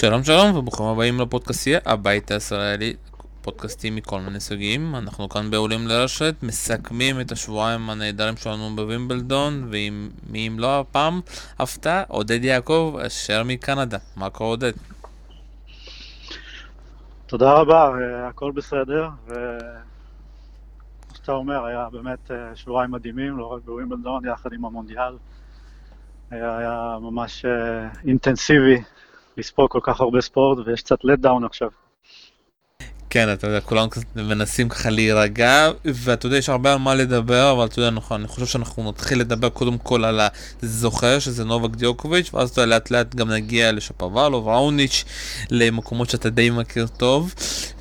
שלום שלום וברוכים הבאים לפודקאסטייה, הבית הישראלי, פודקאסטים מכל מיני סוגים. אנחנו כאן בעולים לרשת, מסכמים את השבועיים הנהדרים שלנו בווימבלדון, ומי אם לא הפעם, הפתעה, עודד יעקב, אשר מקנדה. מה קורה עודד? תודה רבה, הכל בסדר, וכמו שאתה אומר, היה באמת אה, שבועיים מדהימים, לא רק בווימבלדון, יחד עם המונדיאל. היה ממש אה, אינטנסיבי לספוג כל כך הרבה ספורט, ויש קצת let down עכשיו. כן, אתה יודע, כולם מנסים ככה להירגע, ואתה יודע, יש הרבה על מה לדבר, אבל אתה יודע, נכון, אני חושב שאנחנו נתחיל לדבר קודם כל על הזוכר, שזה נובק דיוקוביץ', ואז אתה לאט לאט גם נגיע לשפרוולוב, ראוניץ', למקומות שאתה די מכיר טוב,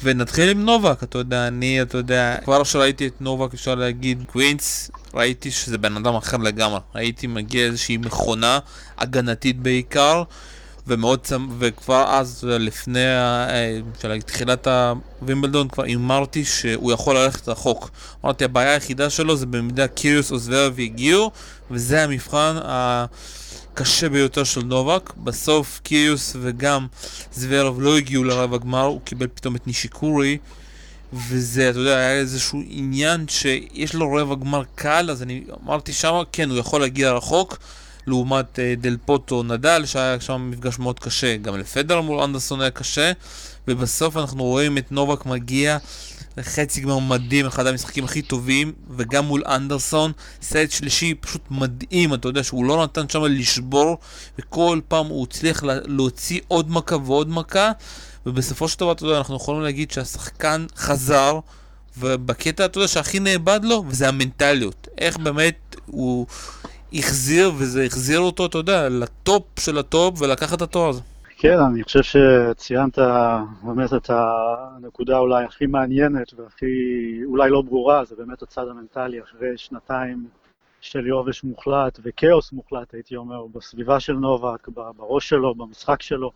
ונתחיל עם נובק, אתה יודע, אני, אתה יודע, כבר כשראיתי את נובק, אפשר להגיד, קווינס, ראיתי שזה בן אדם אחר לגמרי, ראיתי מגיע איזושהי מכונה, הגנתית בעיקר. ומאוד צמ... וכבר אז, לפני אה, של תחילת הווימבלדון, כבר הימרתי שהוא יכול ללכת רחוק. אמרתי, הבעיה היחידה שלו זה במידה קיריוס או זוורב הגיעו, וזה המבחן הקשה ביותר של נובק. בסוף קיריוס וגם זוורב לא הגיעו לרב הגמר, הוא קיבל פתאום את נישיקורי. וזה, אתה יודע, היה איזשהו עניין שיש לו רבע גמר קל, אז אני אמרתי שמה, כן, הוא יכול להגיע רחוק, לעומת אה, דל פוטו נדל, שהיה שם מפגש מאוד קשה. גם לפדר מול אנדרסון היה קשה, ובסוף אנחנו רואים את נובק מגיע לחצי גמר מדהים, אחד המשחקים הכי טובים, וגם מול אנדרסון, סט שלישי פשוט מדהים, אתה יודע שהוא לא נתן שם לשבור, וכל פעם הוא הצליח להוציא עוד מכה ועוד מכה, ובסופו של דבר, אתה יודע, אנחנו יכולים להגיד שהשחקן חזר, ובקטע, אתה יודע, שהכי נאבד לו, וזה המנטליות. איך באמת הוא החזיר, וזה החזיר אותו, אתה יודע, לטופ של הטופ, ולקח את התואר הזה. כן, אני חושב שציינת באמת את הנקודה אולי הכי מעניינת והכי אולי לא ברורה, זה באמת הצד המנטלי אחרי שנתיים של יובש מוחלט וכאוס מוחלט, הייתי אומר, בסביבה של נובק, בראש שלו, במשחק שלו.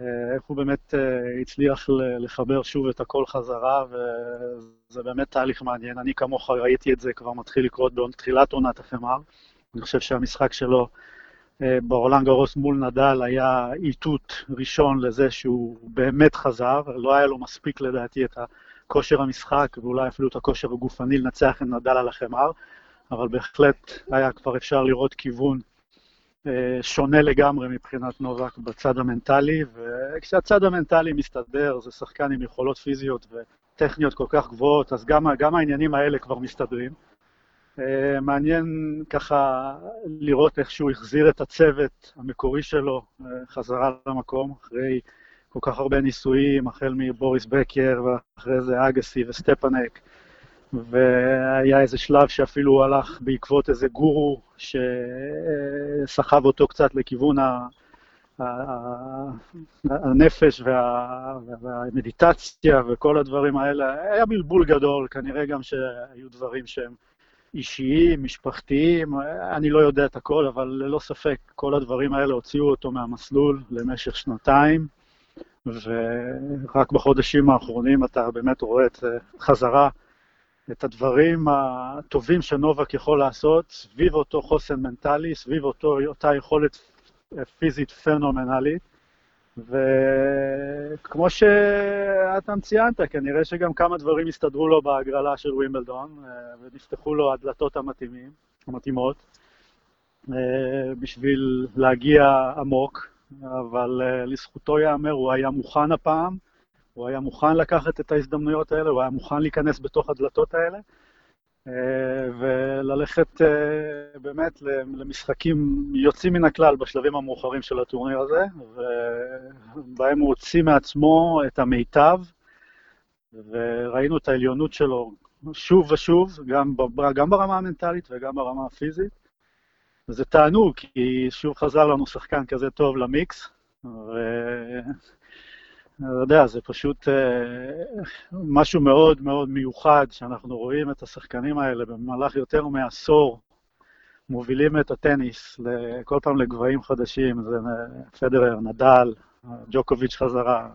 אה, איך הוא באמת אה, הצליח לחבר שוב את הכל חזרה, וזה באמת תהליך מעניין. אני כמוך ראיתי את זה כבר מתחיל לקרות בתחילת עונת החמר. אני חושב שהמשחק שלו אה, ברולנד גרוס מול נדל היה איתות ראשון לזה שהוא באמת חזר, לא היה לו מספיק לדעתי את הכושר המשחק ואולי אפילו את הכושר הגופני לנצח את נדל על החמר, אבל בהחלט היה כבר אפשר לראות כיוון אה, שונה לגמרי מבחינת נובק בצד המנטלי, וכשהצד המנטלי מסתדר, זה שחקן עם יכולות פיזיות וטכניות כל כך גבוהות, אז גם, גם העניינים האלה כבר מסתדרים. אה, מעניין ככה לראות איך שהוא החזיר את הצוות המקורי שלו אה, חזרה למקום, אחרי כל כך הרבה ניסויים, החל מבוריס בקר ואחרי זה אגסי וסטפנק, והיה איזה שלב שאפילו הוא הלך בעקבות איזה גורו שסחב אותו קצת לכיוון ה... הנפש וה, והמדיטציה וכל הדברים האלה, היה בלבול גדול, כנראה גם שהיו דברים שהם אישיים, משפחתיים, אני לא יודע את הכל, אבל ללא ספק כל הדברים האלה הוציאו אותו מהמסלול למשך שנתיים, ורק בחודשים האחרונים אתה באמת רואה את חזרה, את הדברים הטובים שנובק יכול לעשות סביב אותו חוסן מנטלי, סביב אותו, אותה יכולת פיזית פנומנלית. וכמו שאתה ציינת, כנראה שגם כמה דברים הסתדרו לו בהגרלה של ווימבלדון, אה, ונפתחו לו הדלתות המתאימים, המתאימות, אה, בשביל להגיע עמוק, אבל אה, לזכותו ייאמר, הוא היה מוכן הפעם, הוא היה מוכן לקחת את ההזדמנויות האלה, הוא היה מוכן להיכנס בתוך הדלתות האלה, וללכת אה, באמת למשחקים יוצאים מן הכלל בשלבים המאוחרים של הטורניר הזה, ובהם הוא הוציא מעצמו את המיטב, וראינו את העליונות שלו שוב ושוב, גם, גם ברמה המנטלית וגם ברמה הפיזית. זה תענוג, כי שוב חזר לנו שחקן כזה טוב למיקס, ו... אני יודע, זה פשוט אה, משהו מאוד מאוד מיוחד, שאנחנו רואים את השחקנים האלה במהלך יותר מעשור, מובילים את הטניס כל פעם לגבהים חדשים, זה פדרר, נדל, ג'וקוביץ' חזרה.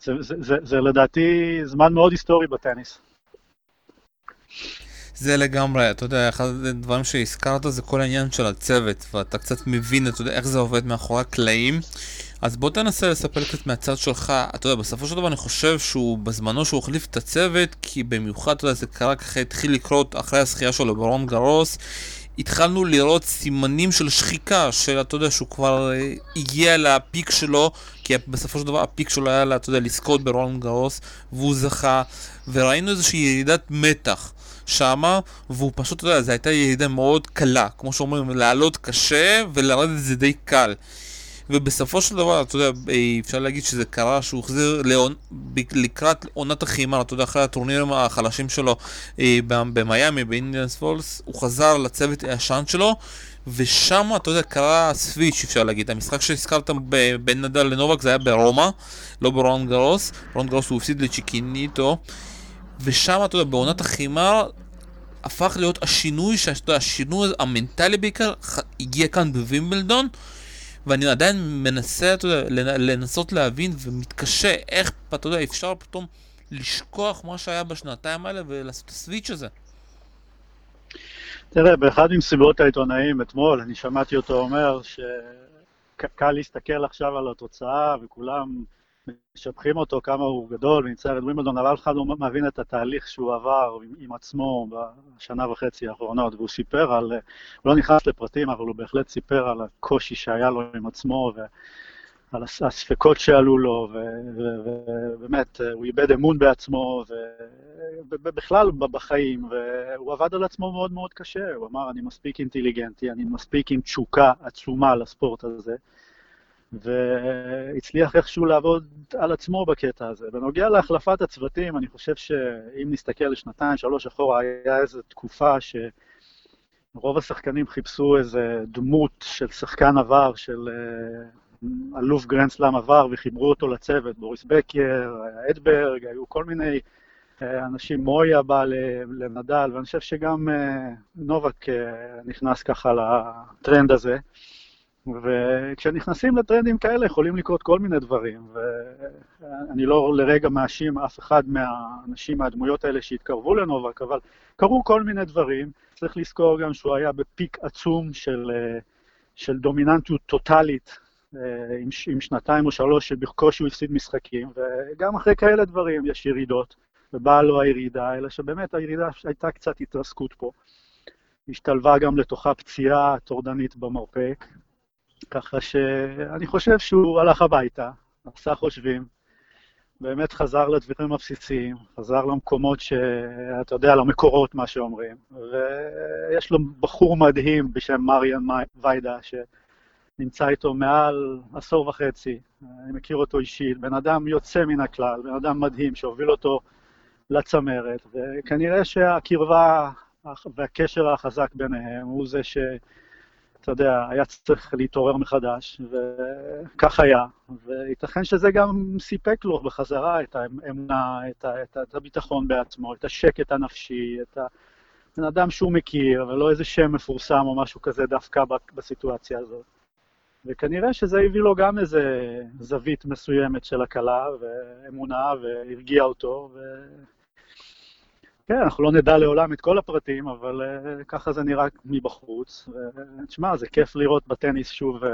זה, זה, זה, זה לדעתי זמן מאוד היסטורי בטניס. זה לגמרי, אתה יודע, אחד הדברים שהזכרת זה כל העניין של הצוות, ואתה קצת מבין, אתה יודע, איך זה עובד מאחורי הקלעים. אז בוא תנסה לספר קצת מהצד שלך, אתה יודע, בסופו של דבר אני חושב שהוא בזמנו שהוא החליף את הצוות, כי במיוחד, אתה יודע, זה קרה ככה, התחיל לקרות אחרי הזכייה שלו ברון גרוס, התחלנו לראות סימנים של שחיקה, של, אתה יודע, שהוא כבר אה, הגיע לפיק שלו, כי בסופו של דבר הפיק שלו היה, אתה יודע, לזכות ברון גרוס, והוא זכה, וראינו איזושהי ירידת מתח. שמה, והוא פשוט, אתה יודע, זו הייתה ירידה מאוד קלה, כמו שאומרים, לעלות קשה ולרדת זה די קל. ובסופו של דבר, אתה יודע, אה, אפשר להגיד שזה קרה שהוא החזיר. לקראת עונת החימר, אתה יודע, אחרי הטורנירים החלשים שלו אה, במיאמי, באינדיאנס פולס, הוא חזר לצוות הישן שלו, ושם, אתה יודע, קרה סוויץ', אפשר להגיד. המשחק שהזכרת בין נדל לנובק זה היה ברומא, לא ברון גרוס. ברון גרוס הוא הפסיד לצ'יקיניטו, ושם, אתה יודע, בעונת החימר, הפך להיות השינוי, שאתה יודע, השינוי המנטלי בעיקר, הגיע כאן בווימבלדון. ואני עדיין מנסה, אתה יודע, לנסות להבין ומתקשה איך, אתה יודע, אפשר פתאום לשכוח מה שהיה בשנתיים האלה ולעשות את הסוויץ' הזה. תראה, באחד ממסיבות העיתונאים אתמול, אני שמעתי אותו אומר שקל להסתכל עכשיו על התוצאה וכולם משבחים אותו כמה הוא גדול וניצח את ווימבלדון, אבל אף אחד לא מבין את התהליך שהוא עבר עם, עם עצמו בשנה וחצי האחרונות, והוא סיפר על, הוא לא נכנס לפרטים, אבל הוא בהחלט סיפר על הקושי שהיה לו עם עצמו, ועל הספקות שעלו לו, ובאמת, הוא איבד אמון בעצמו, ובכלל בחיים, והוא עבד על עצמו מאוד מאוד קשה, הוא אמר, אני מספיק אינטליגנטי, אני מספיק עם תשוקה עצומה לספורט הזה. והצליח איכשהו לעבוד על עצמו בקטע הזה. בנוגע להחלפת הצוותים, אני חושב שאם נסתכל לשנתיים, שלוש אחורה, היה איזו תקופה שרוב השחקנים חיפשו איזה דמות של שחקן עבר, של אה, אלוף גרנדסלאם עבר, וחיברו אותו לצוות, בוריס בקר, אדברג, היו כל מיני אה, אנשים, מויה בא לנדל, ואני חושב שגם אה, נובק נכנס ככה לטרנד הזה. וכשנכנסים לטרנדים כאלה יכולים לקרות כל מיני דברים, ואני לא לרגע מאשים אף אחד מהאנשים, מהדמויות האלה שהתקרבו לנובק, אבל קרו כל מיני דברים. צריך לזכור גם שהוא היה בפיק עצום של, של דומיננטיות טוטאלית, עם, עם שנתיים או שלוש שבקושי הוא הפסיד משחקים, וגם אחרי כאלה דברים יש ירידות, ובאה לו הירידה, אלא שבאמת הירידה הייתה קצת התרסקות פה. השתלבה גם לתוכה פציעה טורדנית במרפק, ככה שאני חושב שהוא הלך הביתה, עשה חושבים, באמת חזר לדברים הבסיסיים, חזר למקומות שאתה יודע, למקורות, מה שאומרים. ויש לו בחור מדהים בשם מריאן ויידה, שנמצא איתו מעל עשור וחצי, אני מכיר אותו אישית, בן אדם יוצא מן הכלל, בן אדם מדהים שהוביל אותו לצמרת, וכנראה שהקרבה והקשר החזק ביניהם הוא זה ש... אתה יודע, היה צריך להתעורר מחדש, וכך היה, וייתכן שזה גם סיפק לו בחזרה את האמונה, את, ה, את, ה, את הביטחון בעצמו, את השקט הנפשי, את הבן אדם שהוא מכיר, ולא איזה שם מפורסם או משהו כזה דווקא בסיטואציה הזאת. וכנראה שזה הביא לו גם איזה זווית מסוימת של הקלה ואמונה, והרגיע אותו, ו... כן, אנחנו לא נדע לעולם את כל הפרטים, אבל uh, ככה זה נראה מבחוץ. ותשמע, זה כיף לראות בטניס שוב uh,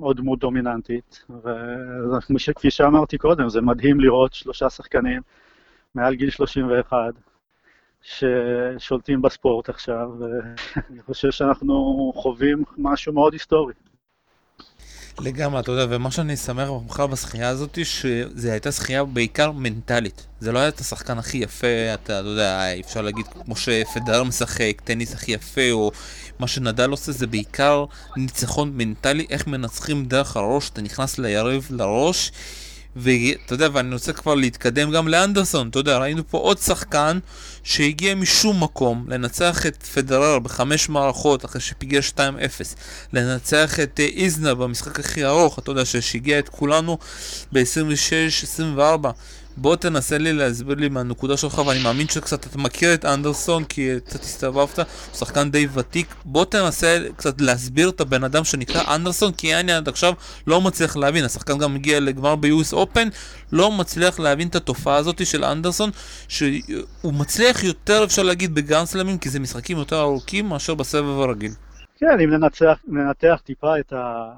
עוד דמות דומיננטית. וכפי שאמרתי קודם, זה מדהים לראות שלושה שחקנים מעל גיל 31 ששולטים בספורט עכשיו, ואני חושב שאנחנו חווים משהו מאוד היסטורי. לגמרי, אתה יודע, ומה שאני שמח בכלל בשחייה הזאת, שזו הייתה שחייה בעיקר מנטלית. זה לא היה את השחקן הכי יפה, אתה, אתה יודע, אפשר להגיד, כמו שפדר משחק, טניס הכי יפה, או מה שנדל עושה, זה בעיקר ניצחון מנטלי, איך מנצחים דרך הראש, אתה נכנס ליריב לראש. ואתה יודע, ואני רוצה כבר להתקדם גם לאנדרסון, אתה יודע, ראינו פה עוד שחקן שהגיע משום מקום לנצח את פדרר בחמש מערכות אחרי שפיגר 2-0, לנצח את אה, איזנר במשחק הכי ארוך, אתה יודע, שהשיגע את כולנו ב-26-24. בוא תנסה לי להסביר לי מהנקודה שלך, ואני מאמין שקצת אתה מכיר את אנדרסון, כי קצת הסתובבת, הוא שחקן די ותיק. בוא תנסה קצת להסביר את הבן אדם שנקרא אנדרסון, כי אני עד עכשיו לא מצליח להבין. השחקן גם הגיע לגמר ב-US Open, לא מצליח להבין את התופעה הזאת של אנדרסון, שהוא מצליח יותר, אפשר להגיד, בגרנדסלמים, כי זה משחקים יותר ארוכים מאשר בסבב הרגיל. כן, אם ננצח, ננתח טיפה את ה...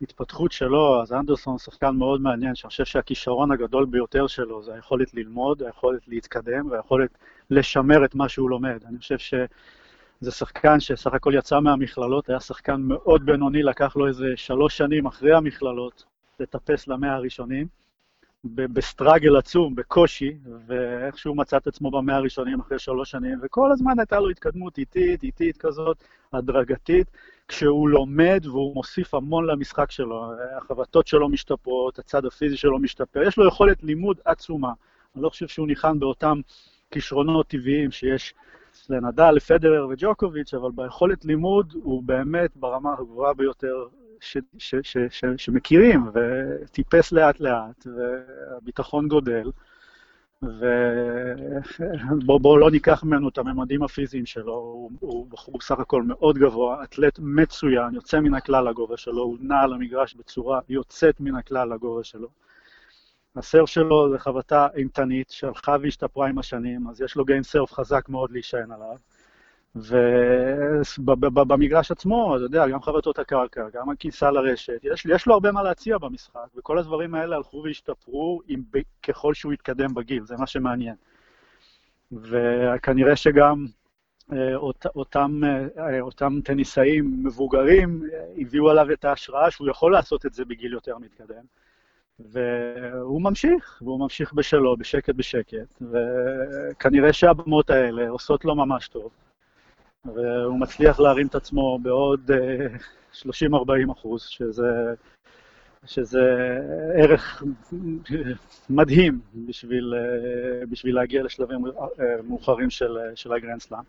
ההתפתחות שלו, אז אנדרסון שחקן מאוד מעניין, שאני חושב שהכישרון הגדול ביותר שלו זה היכולת ללמוד, היכולת להתקדם והיכולת לשמר את מה שהוא לומד. אני חושב שזה שחקן שסך הכל יצא מהמכללות, היה שחקן מאוד בינוני, לקח לו איזה שלוש שנים אחרי המכללות לטפס למאה הראשונים. בסטראגל עצום, בקושי, ואיכשהו מצא את עצמו במאה הראשונים אחרי שלוש שנים, וכל הזמן הייתה לו התקדמות איטית, איטית כזאת, הדרגתית, כשהוא לומד והוא מוסיף המון למשחק שלו, החבטות שלו משתפרות, הצד הפיזי שלו משתפר, יש לו יכולת לימוד עצומה. אני לא חושב שהוא ניחן באותם כישרונות טבעיים שיש לנדל, לפדרר וג'וקוביץ', אבל ביכולת לימוד הוא באמת ברמה הגבוהה ביותר ש, ש, ש, ש, שמכירים, וטיפס לאט לאט, והביטחון גודל, ובואו לא ניקח ממנו את הממדים הפיזיים שלו, הוא, הוא בחור סך הכל מאוד גבוה, אתלט מצוין, יוצא מן הכלל לגובה שלו, הוא נע על המגרש בצורה יוצאת מן הכלל לגובה שלו. הסרף שלו זה חבטה אימתנית שהלכה והשתפרה עם השנים, אז יש לו גיין סרף חזק מאוד להישען עליו. ובמגרש עצמו, אתה יודע, גם חבטות הקרקע, גם הכניסה לרשת, יש, יש לו הרבה מה להציע במשחק, וכל הדברים האלה הלכו והשתפרו עם, ככל שהוא התקדם בגיל, זה מה שמעניין. וכנראה שגם אה, אות, אותם, אה, אותם טניסאים מבוגרים אה, הביאו עליו את ההשראה שהוא יכול לעשות את זה בגיל יותר מתקדם. והוא ממשיך, והוא ממשיך בשלו, בשקט בשקט, וכנראה שהבמות האלה עושות לו ממש טוב. והוא מצליח להרים את עצמו בעוד 30-40 אה, אחוז, שזה, שזה ערך מדהים בשביל, אה, בשביל להגיע לשלבים אה, מאוחרים של, של הגרנדסלאם.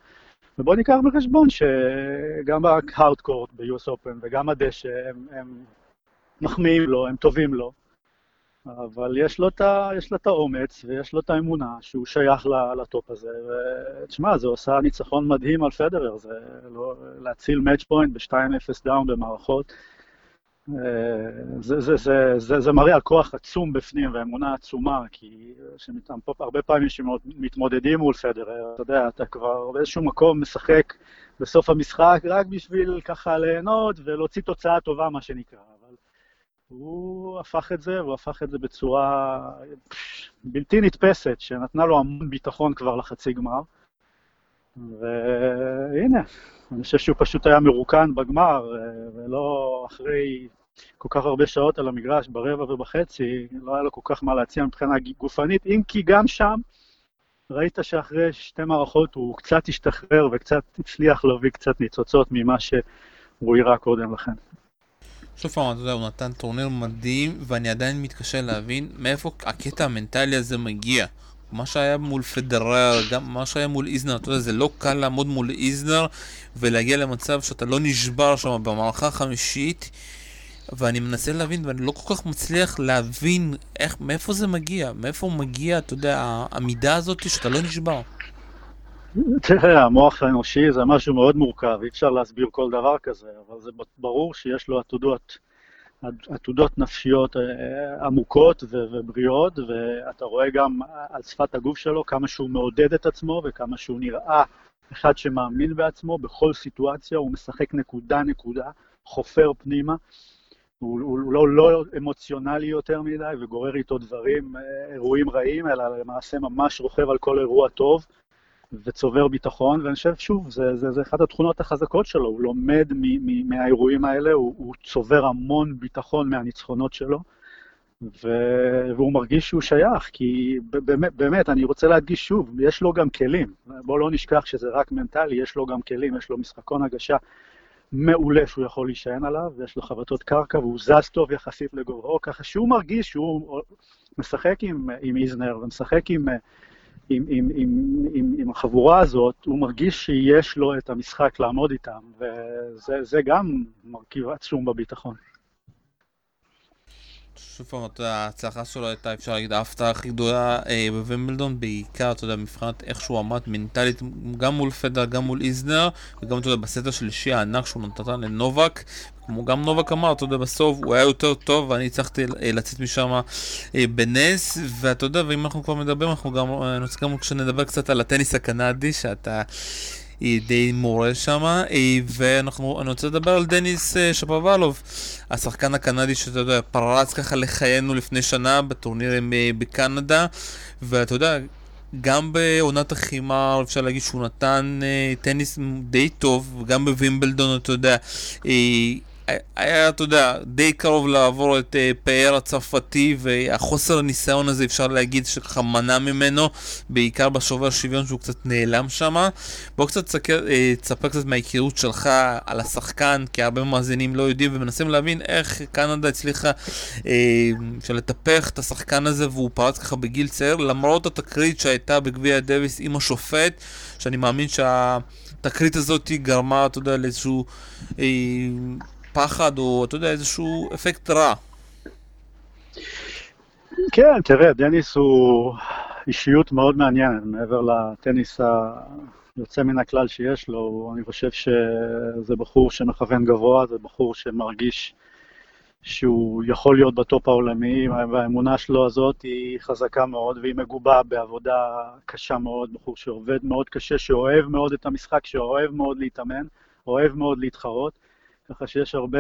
ובואו ניקח בחשבון שגם בהארדקורט ב-US Open וגם הדשא הם, הם מחמיאים לו, הם טובים לו, אבל יש לו, את ה, יש לו את האומץ ויש לו את האמונה שהוא שייך לטופ הזה, ותשמע, זה עושה ניצחון מדהים על פדרר, זה לא, להציל match point ב-2-0 down במערכות, אה, זה, זה, זה, זה, זה מראה על כוח עצום בפנים ואמונה עצומה, כי הרבה פעמים שמתמודדים מול פדרר, אתה יודע, אתה כבר באיזשהו מקום משחק בסוף המשחק רק בשביל ככה ליהנות ולהוציא תוצאה טובה, מה שנקרא. הוא הפך את זה, והוא הפך את זה בצורה בלתי נתפסת, שנתנה לו המון ביטחון כבר לחצי גמר. והנה, אני חושב שהוא פשוט היה מרוקן בגמר, ולא אחרי כל כך הרבה שעות על המגרש, ברבע ובחצי, לא היה לו כל כך מה להציע מבחינה גופנית, אם כי גם שם ראית שאחרי שתי מערכות הוא קצת השתחרר וקצת הצליח להביא קצת ניצוצות ממה שהוא הראה קודם לכן. שוב פעם, אתה יודע, הוא נתן טורניר מדהים, ואני עדיין מתקשה להבין מאיפה הקטע המנטלי הזה מגיע. מה שהיה מול פדרר, גם מה שהיה מול איזנר, אתה יודע, זה לא קל לעמוד מול איזנר ולהגיע למצב שאתה לא נשבר שם במערכה החמישית, ואני מנסה להבין, ואני לא כל כך מצליח להבין איך, מאיפה זה מגיע, מאיפה מגיע, אתה יודע, המידה הזאת שאתה לא נשבר. תראה, המוח האנושי זה משהו מאוד מורכב, אי אפשר להסביר כל דבר כזה, אבל זה ברור שיש לו עתודות, עתודות נפשיות אה, עמוקות ובריאות, ואתה רואה גם על שפת הגוף שלו כמה שהוא מעודד את עצמו וכמה שהוא נראה אחד שמאמין בעצמו בכל סיטואציה, הוא משחק נקודה-נקודה, חופר פנימה. הוא, הוא לא, לא אמוציונלי יותר מדי וגורר איתו דברים, אה, אירועים רעים, אלא למעשה ממש רוכב על כל אירוע טוב. וצובר ביטחון, ואני חושב, שוב, זה, זה, זה אחת התכונות החזקות שלו, הוא לומד מ, מ, מהאירועים האלה, הוא, הוא צובר המון ביטחון מהניצחונות שלו, ו, והוא מרגיש שהוא שייך, כי באמת, באמת, אני רוצה להדגיש שוב, יש לו גם כלים. בואו לא נשכח שזה רק מנטלי, יש לו גם כלים, יש לו משחקון הגשה מעולה שהוא יכול להישען עליו, ויש לו חבטות קרקע, והוא זז טוב יחסית לגובהו, ככה שהוא מרגיש שהוא משחק עם, עם איזנר ומשחק עם... עם, עם, עם, עם, עם החבורה הזאת, הוא מרגיש שיש לו את המשחק לעמוד איתם, וזה גם מרכיב עצום בביטחון. שוב פעם, אתה יודע, ההצלחה שלו הייתה, אפשר להגיד, ההפתעה הכי גדולה אה, בעיקר, אתה יודע, מבחינת איך שהוא עמד מנטלית, גם מול פדר, גם מול איזנר, וגם, אתה יודע, בסט השלישי הענק שהוא נתן לנובק, כמו גם נובק אמר, אתה יודע, בסוף הוא היה יותר טוב, ואני הצלחתי אה, לצאת משם אה, בנס, ואתה יודע, ואם אנחנו כבר מדברים, אנחנו גם, אה, אני רוצה גם כשנדבר קצת על הטניס הקנדי, שאתה... די מורה שם, ואנחנו, אני רוצה לדבר על דניס שפובלוב, השחקן הקנדי שאתה יודע, פרץ ככה לחיינו לפני שנה בטורנירים בקנדה, ואתה יודע, גם בעונת החימה אפשר להגיד שהוא נתן אה, טניס די טוב, וגם בווימבלדון, אתה יודע, אה, היה, אתה יודע, די קרוב לעבור את uh, פאר הצרפתי, והחוסר הניסיון הזה, אפשר להגיד, שככה מנע ממנו, בעיקר בשובר שוויון שהוא קצת נעלם שם. בוא קצת uh, תספר קצת מההיכרות שלך על השחקן, כי הרבה מאזינים לא יודעים, ומנסים להבין איך קנדה הצליחה uh, לטפח את השחקן הזה, והוא פרץ ככה בגיל צעיר, למרות התקרית שהייתה בגביע דוויס עם השופט, שאני מאמין שהתקרית הזאת גרמה, אתה יודע, לאיזשהו... Uh, פחד או אתה יודע איזשהו אפקט רע. כן, תראה, דניס הוא אישיות מאוד מעניינת, מעבר לטניס היוצא מן הכלל שיש לו, אני חושב שזה בחור שמכוון גבוה, זה בחור שמרגיש שהוא יכול להיות בטופ העולמי, והאמונה שלו הזאת היא חזקה מאוד, והיא מגובה בעבודה קשה מאוד, בחור שעובד מאוד קשה, שאוהב מאוד את המשחק, שאוהב מאוד להתאמן, אוהב מאוד להתחרות. ככה שיש הרבה,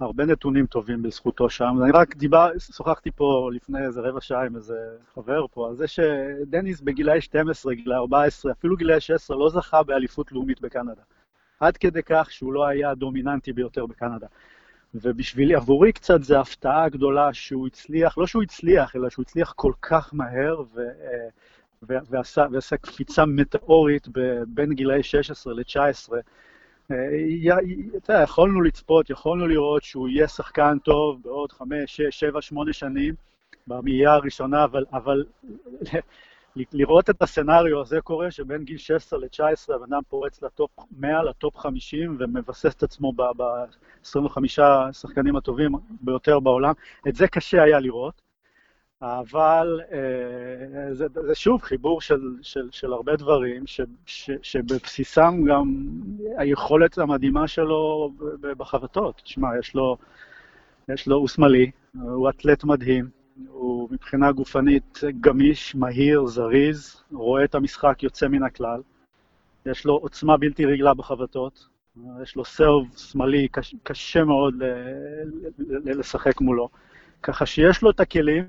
הרבה נתונים טובים בזכותו שם. אני רק דיבר, שוחחתי פה לפני איזה רבע שעה עם איזה חבר פה, על זה שדניס בגילאי 12, גילאי 14, אפילו גילאי 16, לא זכה באליפות לאומית בקנדה. עד כדי כך שהוא לא היה הדומיננטי ביותר בקנדה. ובשבילי, עבורי קצת זה הפתעה גדולה שהוא הצליח, לא שהוא הצליח, אלא שהוא הצליח כל כך מהר ו, ו, ועשה, ועשה קפיצה מטאורית בין גילאי 16 ל-19, אה, אתה יודע, יכולנו לצפות, יכולנו לראות שהוא יהיה שחקן טוב בעוד חמש, שש, שבע, שמונה שנים במאייה הראשונה, אבל, אבל לראות את הסצנריו הזה קורה, שבין גיל 16 ל-19 הבן אדם פורץ לטופ 100, לטופ 50, ומבסס את עצמו ב-25 השחקנים הטובים ביותר בעולם, את זה קשה היה לראות. אבל אה, זה, זה שוב חיבור של, של, של הרבה דברים, ש, ש, שבבסיסם גם היכולת המדהימה שלו בחבטות. תשמע, יש לו, יש לו, הוא שמאלי, הוא אתלט מדהים, הוא מבחינה גופנית גמיש, מהיר, זריז, רואה את המשחק יוצא מן הכלל, יש לו עוצמה בלתי רגילה בחבטות, יש לו סרב שמאלי קש, קשה מאוד לשחק מולו, ככה שיש לו את הכלים,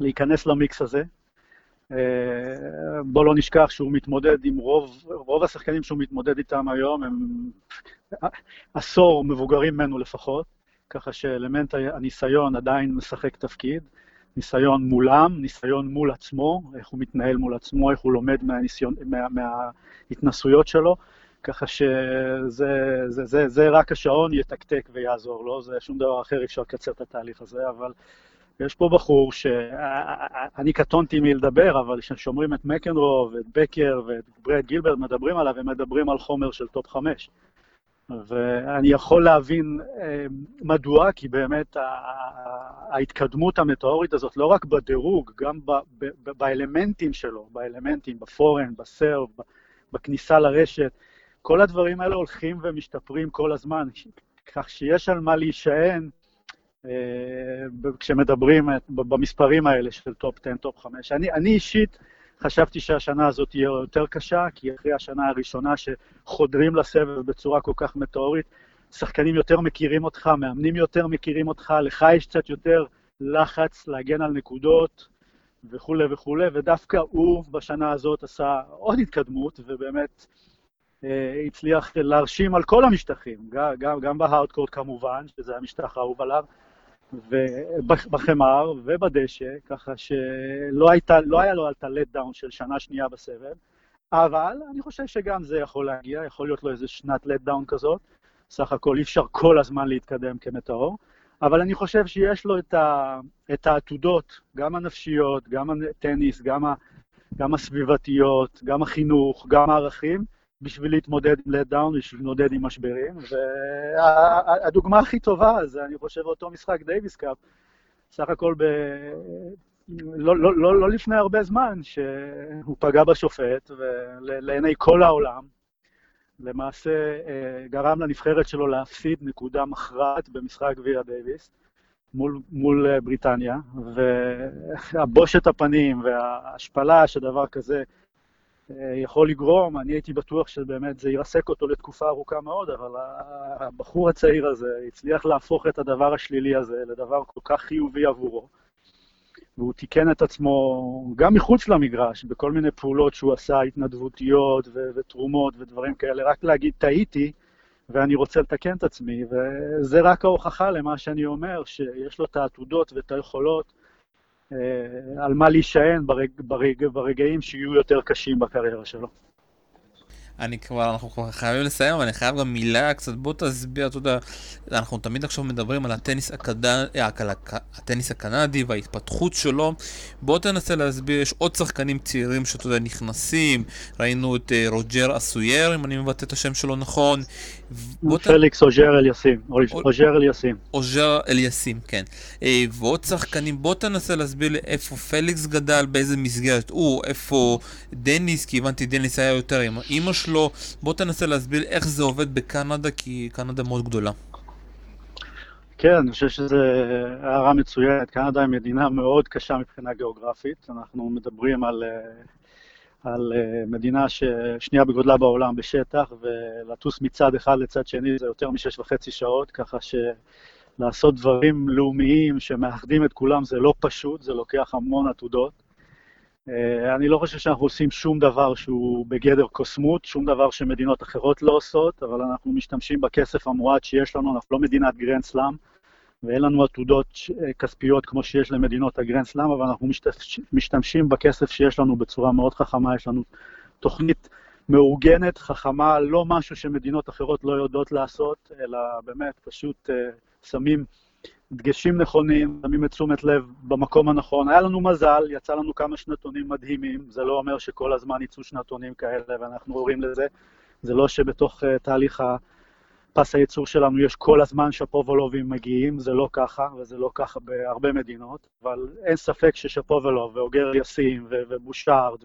להיכנס למיקס הזה. אה, בוא לא נשכח שהוא מתמודד עם רוב, רוב השחקנים שהוא מתמודד איתם היום הם עשור מבוגרים ממנו לפחות, ככה שאלמנט הניסיון עדיין משחק תפקיד. ניסיון מולם, ניסיון מול עצמו, איך הוא מתנהל מול עצמו, איך הוא לומד מהניסיון, מה, מההתנסויות שלו, ככה שזה זה, זה, זה רק השעון יתקתק ויעזור לו, זה שום דבר אחר, אפשר לקצר את התהליך הזה, אבל יש פה בחור שאני קטונתי מלדבר, אבל כששומעים את מקנרו ואת בקר ואת ברד גילברד מדברים עליו, הם מדברים על חומר של טופ חמש. ואני יכול להבין אה, מדוע, כי באמת ההתקדמות המטאורית הזאת, לא רק בדירוג, גם באלמנטים שלו, באלמנטים, ב forehand, ב serve, בכניסה לרשת, כל הדברים האלה הולכים ומשתפרים כל הזמן, כך שיש על מה להישען כשמדברים במספרים האלה של טופ 10, טופ 5. אני, אני אישית חשבתי שהשנה הזאת תהיה יותר קשה, כי אחרי השנה הראשונה שחודרים לסבב בצורה כל כך מטאורית, שחקנים יותר מכירים אותך, מאמנים יותר מכירים אותך, לך יש קצת יותר לחץ להגן על נקודות וכולי וכולי, ודווקא הוא בשנה הזאת עשה עוד התקדמות, ובאמת אה, הצליח להרשים על כל המשטחים, גם, גם, גם בהארדקורט כמובן, שזה המשטח האהוב עליו, בחמר ובדשא, ככה שלא הייתה, לא היה לו את הלט דאון של שנה שנייה בסבב, אבל אני חושב שגם זה יכול להגיע, יכול להיות לו איזה שנת let down כזאת, סך הכל אי אפשר כל הזמן להתקדם כמטאור, אבל אני חושב שיש לו את, ה, את העתודות, גם הנפשיות, גם הטניס, גם, ה, גם הסביבתיות, גם החינוך, גם הערכים, בשביל להתמודד עם let down, בשביל להתמודד עם משברים, והדוגמה הכי טובה זה, אני חושב, אותו משחק דייוויס קאפ, סך הכל ב... לא, לא, לא, לא לפני הרבה זמן, שהוא פגע בשופט, ולעיני כל העולם, למעשה אה, גרם לנבחרת שלו להפסיד נקודה מכרעת במשחק גביע דייוויס מול, מול אה, בריטניה, והבושת הפנים וההשפלה שדבר כזה יכול לגרום, אני הייתי בטוח שבאמת זה ירסק אותו לתקופה ארוכה מאוד, אבל הבחור הצעיר הזה הצליח להפוך את הדבר השלילי הזה לדבר כל כך חיובי עבורו. והוא תיקן את עצמו גם מחוץ למגרש, בכל מיני פעולות שהוא עשה, התנדבותיות ו- ותרומות ודברים כאלה, רק להגיד טעיתי, ואני רוצה לתקן את עצמי, וזה רק ההוכחה למה שאני אומר, שיש לו את העתודות ואת היכולות אה, על מה להישען ברג, ברג, ברגעים שיהיו יותר קשים בקריירה שלו. אני כבר, אנחנו כבר חייבים לסיים, אבל אני חייב גם מילה קצת, בוא תסביר, אתה יודע, אנחנו תמיד עכשיו מדברים על הטניס, הקד... אה, הטניס הקנדי וההתפתחות שלו. בוא תנסה להסביר, יש עוד שחקנים צעירים שאתה יודע, נכנסים, ראינו את uh, רוג'ר אסויר, אם אני מבטא את השם שלו נכון. פליקס אוג'ר אליאסים, אוג'ר אליאסים. אוג'ר אליאסים, כן. אה, ועוד שחקנים, בוא תנסה להסביר לי איפה פליקס גדל, באיזה מסגרת הוא, איפה דניס, כי הבנתי דניס היה יותר עם אמא שלו. בוא תנסה להסביר איך זה עובד בקנדה, כי קנדה מאוד גדולה. כן, אני חושב שזו הערה מצוינת. קנדה היא מדינה מאוד קשה מבחינה גיאוגרפית. אנחנו מדברים על, אה, על אה, מדינה שנייה בגודלה בעולם בשטח, ולטוס מצד אחד לצד שני זה יותר משש וחצי שעות, ככה שלעשות דברים לאומיים שמאחדים את כולם זה לא פשוט, זה לוקח המון עתודות. אה, אני לא חושב שאנחנו עושים שום דבר שהוא בגדר קוסמות, שום דבר שמדינות אחרות לא עושות, אבל אנחנו משתמשים בכסף המועט שיש לנו, אנחנו לא מדינת גרנד סלאם, ואין לנו עתודות אה, כספיות כמו שיש למדינות הגרנד סלאם, אבל אנחנו משתמשים בכסף שיש לנו בצורה מאוד חכמה, יש לנו תוכנית מאורגנת, חכמה, לא משהו שמדינות אחרות לא יודעות לעשות, אלא באמת פשוט uh, שמים דגשים נכונים, שמים את תשומת לב במקום הנכון. היה לנו מזל, יצא לנו כמה שנתונים מדהימים, זה לא אומר שכל הזמן יצאו שנתונים כאלה ואנחנו הורים לזה. זה לא שבתוך uh, תהליך הפס הייצור שלנו יש כל הזמן שפובולובים מגיעים, זה לא ככה, וזה לא ככה בהרבה מדינות, אבל אין ספק ששפובולוב ואוגר יסים ובושארד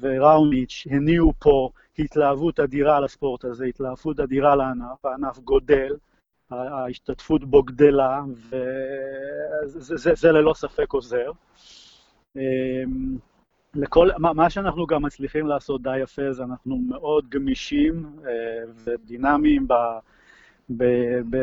וראוניץ' הניעו פה התלהבות אדירה לספורט הזה, התלהבות אדירה לענף, הענף גודל. ההשתתפות בו גדלה, וזה זה, זה ללא ספק עוזר. לכל, מה, מה שאנחנו גם מצליחים לעשות די יפה זה אנחנו מאוד גמישים אה, ודינמיים ב... ב, ב,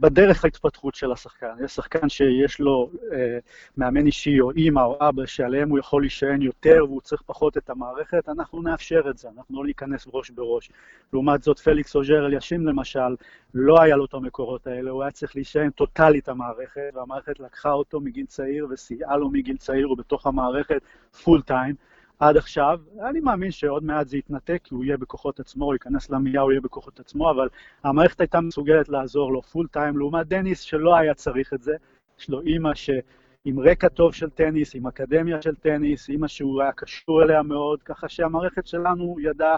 בדרך ההתפתחות של השחקן. יש שחקן שיש לו אה, מאמן אישי או אימא או אבא שעליהם הוא יכול להישען יותר והוא צריך פחות את המערכת, אנחנו נאפשר את זה, אנחנו לא ניכנס ראש בראש. לעומת זאת, פליקס אוג'ר אליאסים למשל, לא היה לו את המקורות האלה, הוא היה צריך להישען טוטאלית המערכת, והמערכת לקחה אותו מגיל צעיר וסייעה לו מגיל צעיר, הוא בתוך המערכת full time. עד עכשיו. אני מאמין שעוד מעט זה יתנתק, כי הוא יהיה בכוחות עצמו, הוא ייכנס למאה, הוא יהיה בכוחות עצמו, אבל המערכת הייתה מסוגלת לעזור לו full time, לעומת דניס שלא היה צריך את זה. יש לו אימא ש... עם רקע טוב של טניס, עם אקדמיה של טניס, אימא שהוא היה קשור אליה מאוד, ככה שהמערכת שלנו ידעה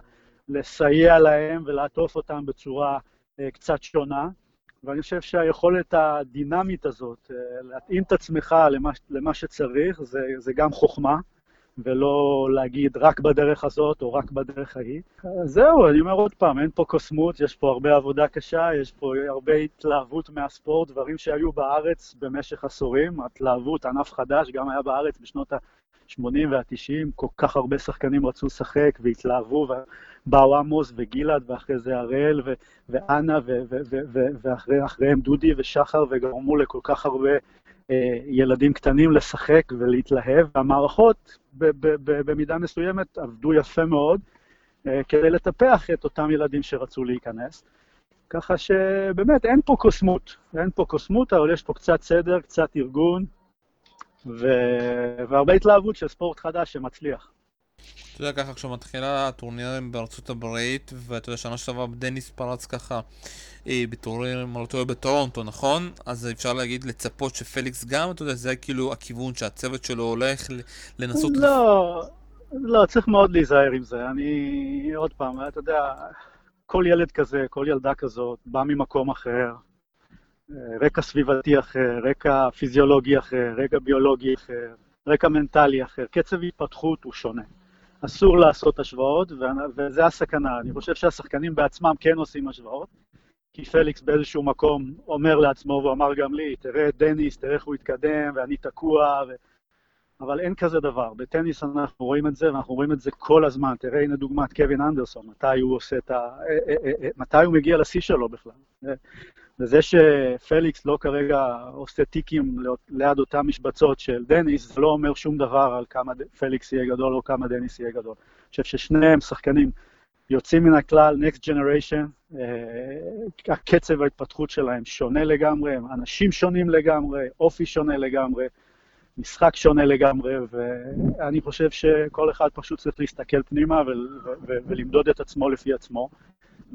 לסייע להם ולעטוף אותם בצורה uh, קצת שונה. ואני חושב שהיכולת הדינמית הזאת, uh, להתאים את עצמך למה, למה שצריך, זה, זה גם חוכמה. ולא להגיד רק בדרך הזאת או רק בדרך ההיא. זהו, אני אומר עוד פעם, אין פה קוסמות, יש פה הרבה עבודה קשה, יש פה הרבה התלהבות מהספורט, דברים שהיו בארץ במשך עשורים, התלהבות, ענף חדש, גם היה בארץ בשנות ה-80 וה-90, כל כך הרבה שחקנים רצו לשחק והתלהבו, ובאו עמוס וגלעד, ואחרי זה הראל ואנה, ואחריהם דודי ושחר, וגרמו לכל כך הרבה אה, ילדים קטנים לשחק ולהתלהב, והמערכות במידה מסוימת עבדו יפה מאוד אה, כדי לטפח את אותם ילדים שרצו להיכנס. ככה שבאמת אין פה קוסמות, אין פה קוסמות, אבל יש פה קצת סדר, קצת ארגון, ו... והרבה התלהבות של ספורט חדש שמצליח. אתה יודע, ככה כשמתחילה הטורנירים בארצות הברית, ואתה יודע, שנה שעברה דניס פרץ ככה אה, בטורנירים, לא טועה, בטורונטו, נכון? אז אפשר להגיד, לצפות שפליקס גם, אתה יודע, זה כאילו הכיוון שהצוות שלו הולך לנסות... לא, לא, צריך מאוד להיזהר עם זה. אני, עוד פעם, אתה יודע, כל ילד כזה, כל ילדה כזאת, בא ממקום אחר, אה, רקע סביבתי אחר, רקע פיזיולוגי אחר, רקע ביולוגי אחר, רקע מנטלי אחר, קצב התפתחות הוא שונה. אסור לעשות השוואות, וזה הסכנה. אני חושב שהשחקנים בעצמם כן עושים השוואות, כי פליקס באיזשהו מקום אומר לעצמו, והוא אמר גם לי, תראה את דניס, תראה איך הוא התקדם, ואני תקוע, ו... אבל אין כזה דבר. בטניס אנחנו רואים את זה, ואנחנו רואים את זה כל הזמן. תראה, הנה דוגמת קווין אנדרסון, מתי הוא עושה את ה... אה, אה, אה, מתי הוא מגיע לשיא שלו בכלל. וזה שפליקס לא כרגע עושה טיקים ליד אותן משבצות של דניס, זה לא אומר שום דבר על כמה פליקס יהיה גדול או כמה דניס יהיה גדול. אני חושב ששניהם שחקנים יוצאים מן הכלל, Next Generation, הקצב ההתפתחות שלהם שונה לגמרי, אנשים שונים לגמרי, אופי שונה לגמרי. משחק שונה לגמרי, ואני חושב שכל אחד פשוט צריך להסתכל פנימה ולמדוד את עצמו לפי עצמו.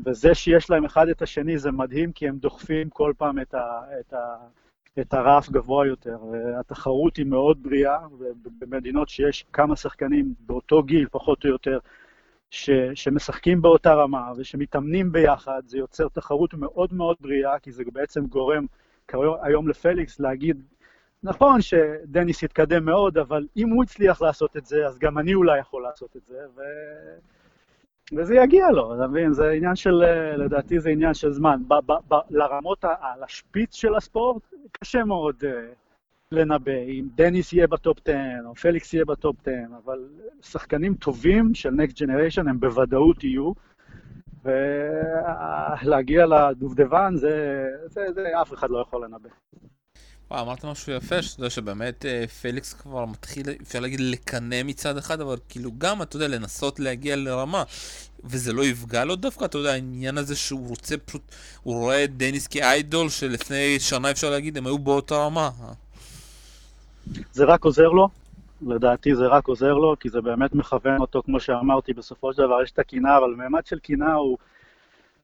וזה שיש להם אחד את השני זה מדהים, כי הם דוחפים כל פעם את, ה, את, ה, את הרף גבוה יותר. התחרות היא מאוד בריאה, ובמדינות שיש כמה שחקנים באותו גיל, פחות או יותר, ש, שמשחקים באותה רמה ושמתאמנים ביחד, זה יוצר תחרות מאוד מאוד בריאה, כי זה בעצם גורם היום לפליקס להגיד, נכון שדניס התקדם מאוד, אבל אם הוא הצליח לעשות את זה, אז גם אני אולי יכול לעשות את זה, ו... וזה יגיע לו, אתה מבין? זה עניין של, לדעתי זה עניין של זמן. ב- ב- ב- לרמות, על השפיץ של הספורט, קשה מאוד uh, לנבא אם דניס יהיה בטופ 10 או פליקס יהיה בטופ 10, אבל שחקנים טובים של Next Generation הם בוודאות יהיו, ולהגיע לדובדבן זה, זה, זה אף אחד לא יכול לנבא. וואו, אמרת משהו יפה, שאתה יודע שבאמת אה, פליקס כבר מתחיל, אפשר להגיד, לקנא מצד אחד, אבל כאילו גם, אתה יודע, לנסות להגיע לרמה, וזה לא יפגע לו דווקא, אתה יודע, העניין הזה שהוא רוצה פשוט, הוא רואה את דניס כאיידול, שלפני שנה אפשר להגיד, הם היו באותה רמה. זה רק עוזר לו, לדעתי זה רק עוזר לו, כי זה באמת מכוון אותו, כמו שאמרתי, בסופו של דבר יש את הקנאה, אבל מימד של קנאה הוא...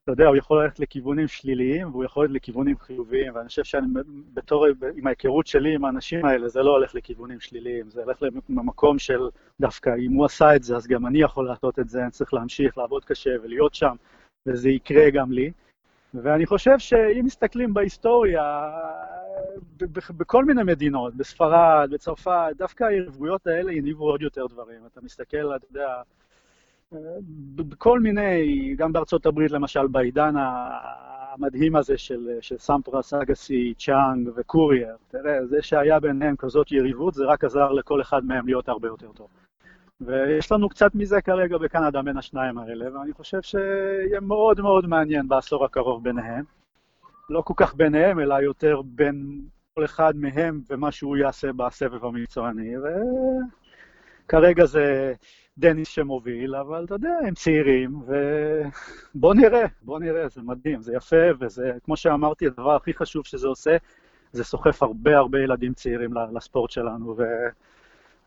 אתה יודע, הוא יכול ללכת לכיוונים שליליים, והוא יכול ללכת לכיוונים חיוביים, ואני חושב שאני, בתור, עם ההיכרות שלי עם האנשים האלה, זה לא הולך לכיוונים שליליים, זה הולך למקום של דווקא, אם הוא עשה את זה, אז גם אני יכול לעשות את זה, אני צריך להמשיך לעבוד קשה ולהיות שם, וזה יקרה גם לי. ואני חושב שאם מסתכלים בהיסטוריה, בכל מיני מדינות, בספרד, בצרפת, דווקא היריבויות האלה הניבו עוד יותר דברים. אתה מסתכל, אתה יודע, בכל מיני, גם בארצות הברית למשל, בעידן המדהים הזה של, של סמפרס, אגסי, צ'אנג וקורייר, תראה, זה שהיה ביניהם כזאת יריבות, זה רק עזר לכל אחד מהם להיות הרבה יותר טוב. ויש לנו קצת מזה כרגע בקנדה בין השניים האלה, ואני חושב שיהיה מאוד מאוד מעניין בעשור הקרוב ביניהם. לא כל כך ביניהם, אלא יותר בין כל אחד מהם ומה שהוא יעשה בסבב המקצועני, וכרגע זה... דניס שמוביל, אבל אתה יודע, הם צעירים, ובוא נראה, בוא נראה, זה מדהים, זה יפה, וזה, כמו שאמרתי, הדבר הכי חשוב שזה עושה, זה סוחף הרבה הרבה ילדים צעירים לספורט שלנו, ו...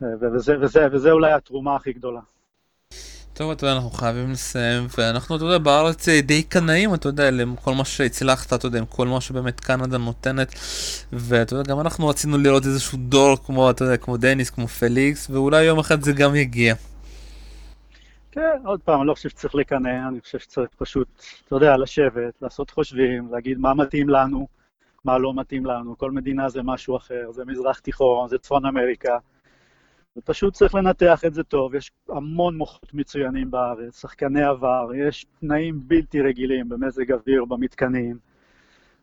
וזה, וזה, וזה אולי התרומה הכי גדולה. טוב, אתה יודע, אנחנו חייבים לסיים, ואנחנו, אתה יודע, בארץ אה, די קנאים, אתה יודע, לכל מה שהצלחת, אתה יודע, עם כל מה שבאמת קנדה נותנת, ואתה יודע, גם אנחנו רצינו לראות איזשהו דור כמו, אתה יודע, כמו דניס, כמו פליקס, ואולי יום אחד זה גם יגיע. כן, עוד פעם, אני לא חושב שצריך לקנא, אני חושב שצריך פשוט, אתה יודע, לשבת, לעשות חושבים, להגיד מה מתאים לנו, מה לא מתאים לנו, כל מדינה זה משהו אחר, זה מזרח תיכון, זה צפון אמריקה, ופשוט צריך לנתח את זה טוב, יש המון מוחות מצוינים בארץ, שחקני עבר, יש תנאים בלתי רגילים במזג אוויר, במתקנים,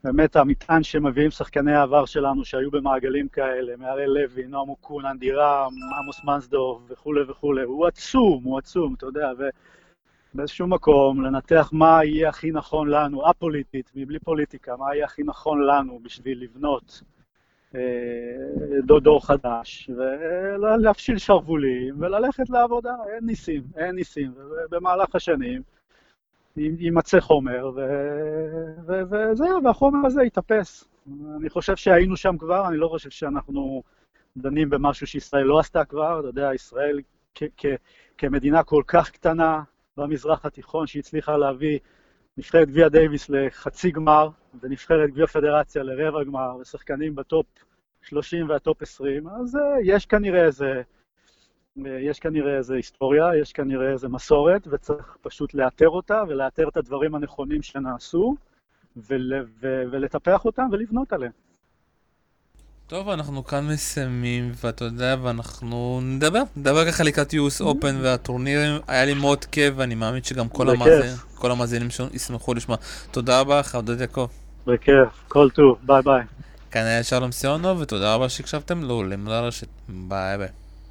באמת המטען שמביאים שחקני העבר שלנו שהיו במעגלים כאלה, מהרי לוי, נועם אוקון, אנדי רם, עמוס מנסדוב וכולי וכולי, הוא עצום, הוא עצום, אתה יודע, ובאיזשהו מקום לנתח מה יהיה הכי נכון לנו, א-פוליטית, מבלי פוליטיקה, מה יהיה הכי נכון לנו בשביל לבנות אה, דור חדש, ולהפשיל שרוולים וללכת לעבודה, אין ניסים, אין ניסים, ובמהלך השנים יימצא חומר, וזהו, והחומר הזה יתאפס. אני חושב שהיינו שם כבר, אני לא חושב שאנחנו דנים במשהו שישראל לא עשתה כבר, אתה יודע, ישראל כמדינה כל כך קטנה במזרח התיכון, שהצליחה להביא נבחרת גביע דייוויס לחצי גמר, ונבחרת גביע פדרציה לרבע גמר, ושחקנים בטופ 30 והטופ 20, אז אה, יש כנראה איזה... יש כנראה איזו היסטוריה, יש כנראה איזו מסורת, וצריך פשוט לאתר אותה ולאתר את הדברים הנכונים שנעשו, ול, ו, ולטפח אותם ולבנות עליהם. טוב, אנחנו כאן מסיימים, ואתה יודע, ואנחנו נדבר, נדבר ככה לקראת US Open והטורנירים, היה לי מאוד כיף, ואני מאמין שגם כל, המאזין, כל המאזינים ישמחו לשמוע. תודה רבה לך, עודד יעקב. בכיף, כל טוב, ביי ביי. כאן היה שלום סיונו, ותודה רבה שהקשבתם לעולים לרשת. ביי ביי.